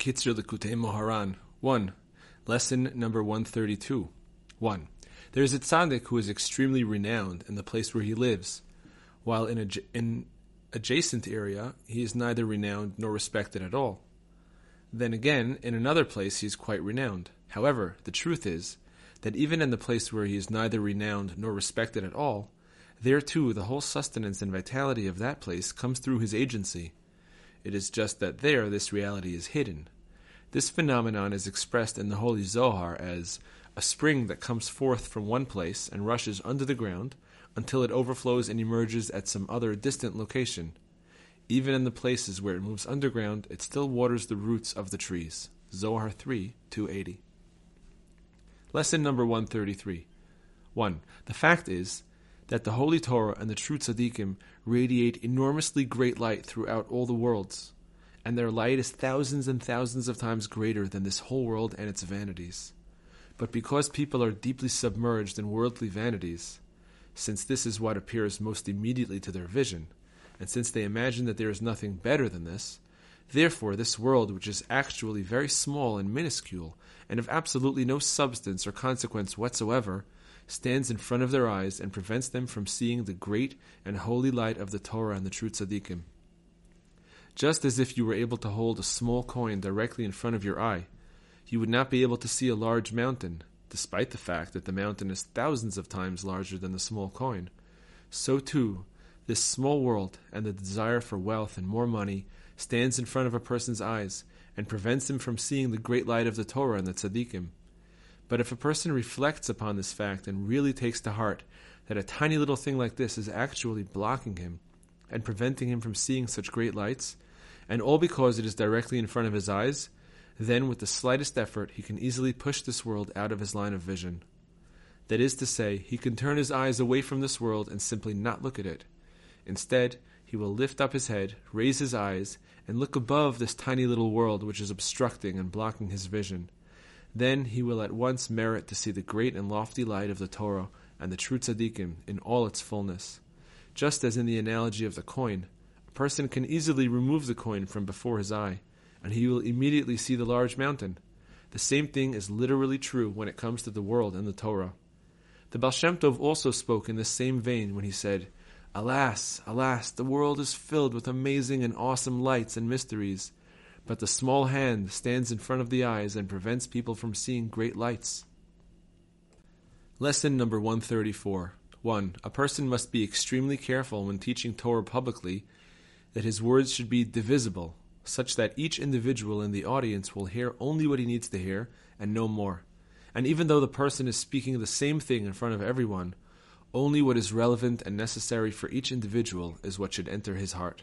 Kitzur Likutei Moharan. 1. Lesson number 132. 1. There is a tzaddik who is extremely renowned in the place where he lives, while in an adjacent area he is neither renowned nor respected at all. Then again, in another place he is quite renowned. However, the truth is that even in the place where he is neither renowned nor respected at all, there too the whole sustenance and vitality of that place comes through his agency. It is just that there this reality is hidden. This phenomenon is expressed in the Holy Zohar as a spring that comes forth from one place and rushes under the ground until it overflows and emerges at some other distant location. Even in the places where it moves underground, it still waters the roots of the trees. Zohar 3 280. Lesson number 133. 1. The fact is that the Holy Torah and the true tzaddikim radiate enormously great light throughout all the worlds, and their light is thousands and thousands of times greater than this whole world and its vanities. But because people are deeply submerged in worldly vanities, since this is what appears most immediately to their vision, and since they imagine that there is nothing better than this, therefore this world, which is actually very small and minuscule, and of absolutely no substance or consequence whatsoever, stands in front of their eyes and prevents them from seeing the great and holy light of the Torah and the true tzaddikim. Just as if you were able to hold a small coin directly in front of your eye, you would not be able to see a large mountain, despite the fact that the mountain is thousands of times larger than the small coin. So too, this small world and the desire for wealth and more money stands in front of a person's eyes and prevents him from seeing the great light of the Torah and the tzaddikim. But if a person reflects upon this fact and really takes to heart that a tiny little thing like this is actually blocking him and preventing him from seeing such great lights, and all because it is directly in front of his eyes, then with the slightest effort he can easily push this world out of his line of vision. That is to say, he can turn his eyes away from this world and simply not look at it. Instead, he will lift up his head, raise his eyes, and look above this tiny little world which is obstructing and blocking his vision. Then he will at once merit to see the great and lofty light of the Torah and the true tzaddikim in all its fullness. Just as in the analogy of the coin, a person can easily remove the coin from before his eye, and he will immediately see the large mountain. The same thing is literally true when it comes to the world and the Torah. The Baal Shem Tov also spoke in the same vein when he said, Alas, alas, the world is filled with amazing and awesome lights and mysteries, but the small hand stands in front of the eyes and prevents people from seeing great lights. Lesson number 134 1. A person must be extremely careful when teaching Torah publicly that his words should be divisible, such that each individual in the audience will hear only what he needs to hear and no more. And even though the person is speaking the same thing in front of everyone, only what is relevant and necessary for each individual is what should enter his heart.